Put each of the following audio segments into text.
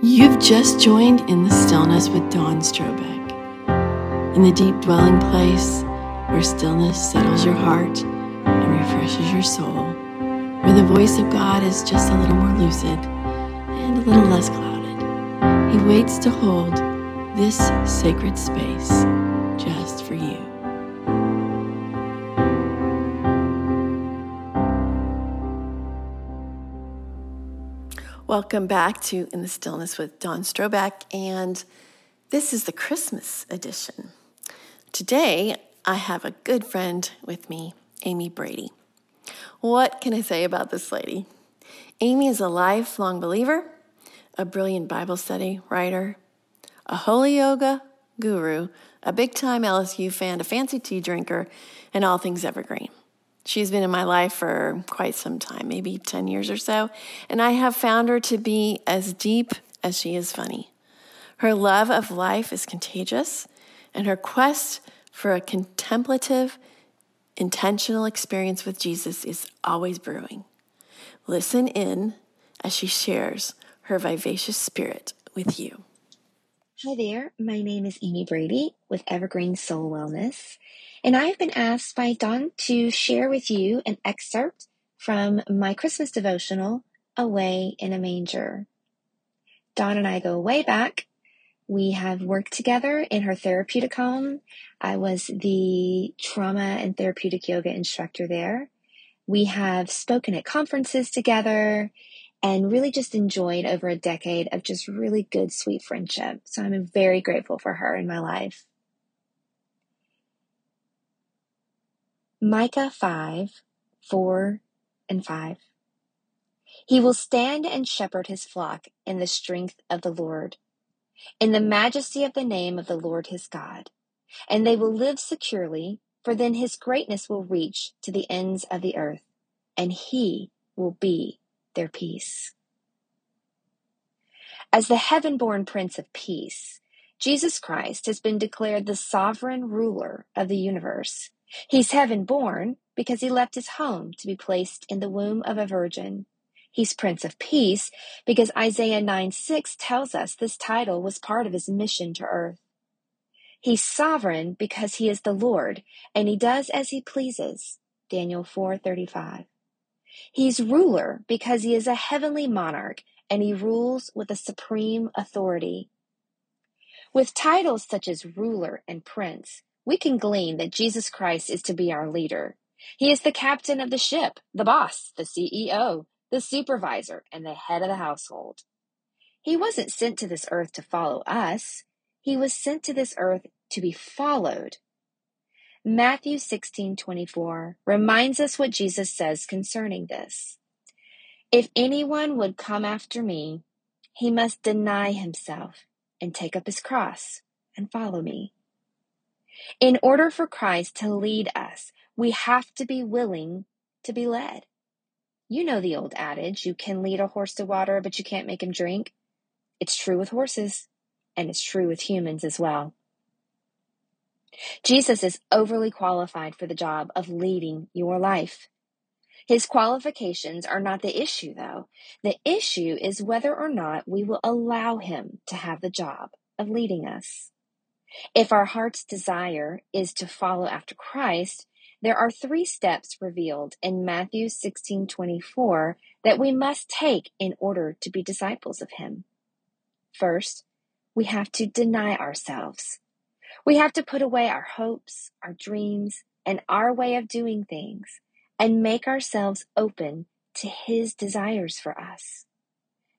You've just joined in the stillness with Dawn Strobeck. In the deep dwelling place where stillness settles your heart and refreshes your soul, where the voice of God is just a little more lucid and a little less clouded. He waits to hold this sacred space just for you. Welcome back to In the Stillness with Dawn Strobeck, and this is the Christmas edition. Today, I have a good friend with me, Amy Brady. What can I say about this lady? Amy is a lifelong believer, a brilliant Bible study writer, a holy yoga guru, a big time LSU fan, a fancy tea drinker, and all things evergreen. She's been in my life for quite some time, maybe 10 years or so, and I have found her to be as deep as she is funny. Her love of life is contagious, and her quest for a contemplative, intentional experience with Jesus is always brewing. Listen in as she shares her vivacious spirit with you. Hi there, my name is Amy Brady with Evergreen Soul Wellness, and I have been asked by Dawn to share with you an excerpt from my Christmas devotional, Away in a Manger. Dawn and I go way back. We have worked together in her therapeutic home. I was the trauma and therapeutic yoga instructor there. We have spoken at conferences together and really just enjoyed over a decade of just really good, sweet friendship. So I'm very grateful for her in my life. Micah 5 4 and 5. He will stand and shepherd his flock in the strength of the Lord, in the majesty of the name of the Lord his God. And they will live securely, for then his greatness will reach to the ends of the earth, and he will be their peace. As the heaven born Prince of Peace, Jesus Christ has been declared the sovereign ruler of the universe. He's heaven born because he left his home to be placed in the womb of a virgin. He's Prince of Peace because Isaiah 9 6 tells us this title was part of his mission to earth. He's sovereign because he is the Lord and he does as he pleases. Daniel 4:35. He's ruler because he is a heavenly monarch and he rules with a supreme authority. With titles such as ruler and prince, we can glean that Jesus Christ is to be our leader. He is the captain of the ship, the boss, the CEO, the supervisor, and the head of the household. He wasn't sent to this earth to follow us. He was sent to this earth to be followed. Matthew 16:24 reminds us what Jesus says concerning this. If anyone would come after me, he must deny himself and take up his cross and follow me. In order for Christ to lead us, we have to be willing to be led. You know the old adage you can lead a horse to water, but you can't make him drink. It's true with horses, and it's true with humans as well. Jesus is overly qualified for the job of leading your life. His qualifications are not the issue, though. The issue is whether or not we will allow him to have the job of leading us. If our heart's desire is to follow after Christ, there are three steps revealed in Matthew 16:24 that we must take in order to be disciples of him. First, we have to deny ourselves. We have to put away our hopes, our dreams, and our way of doing things and make ourselves open to his desires for us.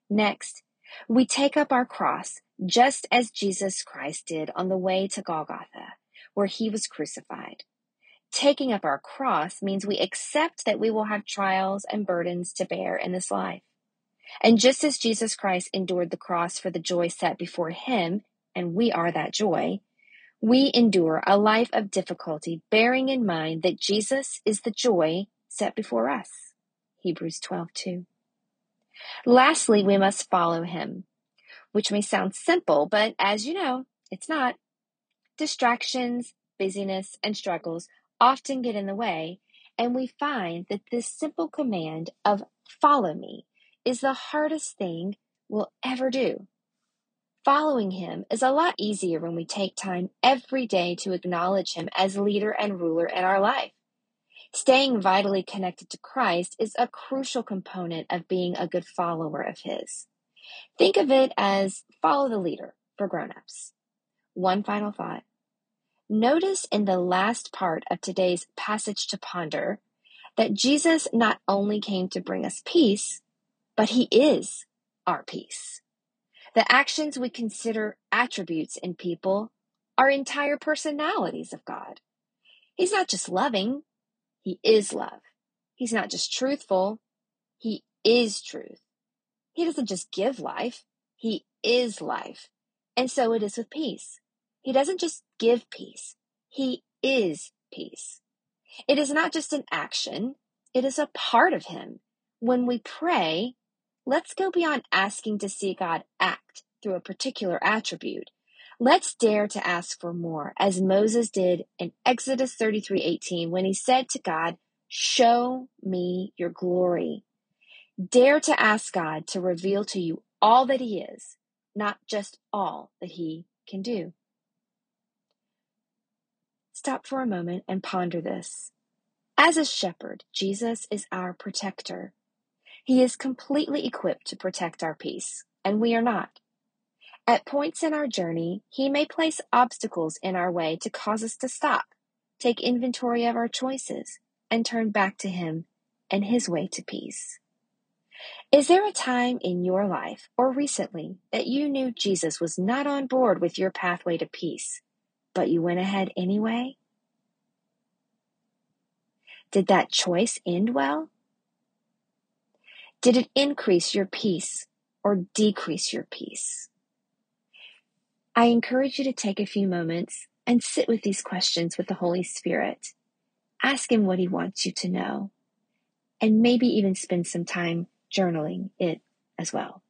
Next, we take up our cross just as Jesus Christ did on the way to Golgotha, where he was crucified. Taking up our cross means we accept that we will have trials and burdens to bear in this life. And just as Jesus Christ endured the cross for the joy set before him, and we are that joy, we endure a life of difficulty, bearing in mind that Jesus is the joy set before us. Hebrews 12 2. Lastly, we must follow him, which may sound simple, but as you know, it's not. Distractions, busyness, and struggles often get in the way, and we find that this simple command of follow me is the hardest thing we'll ever do. Following him is a lot easier when we take time every day to acknowledge him as leader and ruler in our life. Staying vitally connected to Christ is a crucial component of being a good follower of his. Think of it as follow the leader for grown-ups. One final thought. Notice in the last part of today's passage to ponder that Jesus not only came to bring us peace, but he is our peace. The actions we consider attributes in people are entire personalities of God. He's not just loving, He is love. He's not just truthful, He is truth. He doesn't just give life, He is life. And so it is with peace. He doesn't just give peace, He is peace. It is not just an action, it is a part of Him. When we pray, Let's go beyond asking to see God act through a particular attribute. Let's dare to ask for more, as Moses did in Exodus 33:18 when he said to God, "Show me your glory." Dare to ask God to reveal to you all that he is, not just all that he can do. Stop for a moment and ponder this. As a shepherd, Jesus is our protector. He is completely equipped to protect our peace, and we are not. At points in our journey, He may place obstacles in our way to cause us to stop, take inventory of our choices, and turn back to Him and His way to peace. Is there a time in your life or recently that you knew Jesus was not on board with your pathway to peace, but you went ahead anyway? Did that choice end well? Did it increase your peace or decrease your peace? I encourage you to take a few moments and sit with these questions with the Holy Spirit. Ask Him what He wants you to know, and maybe even spend some time journaling it as well.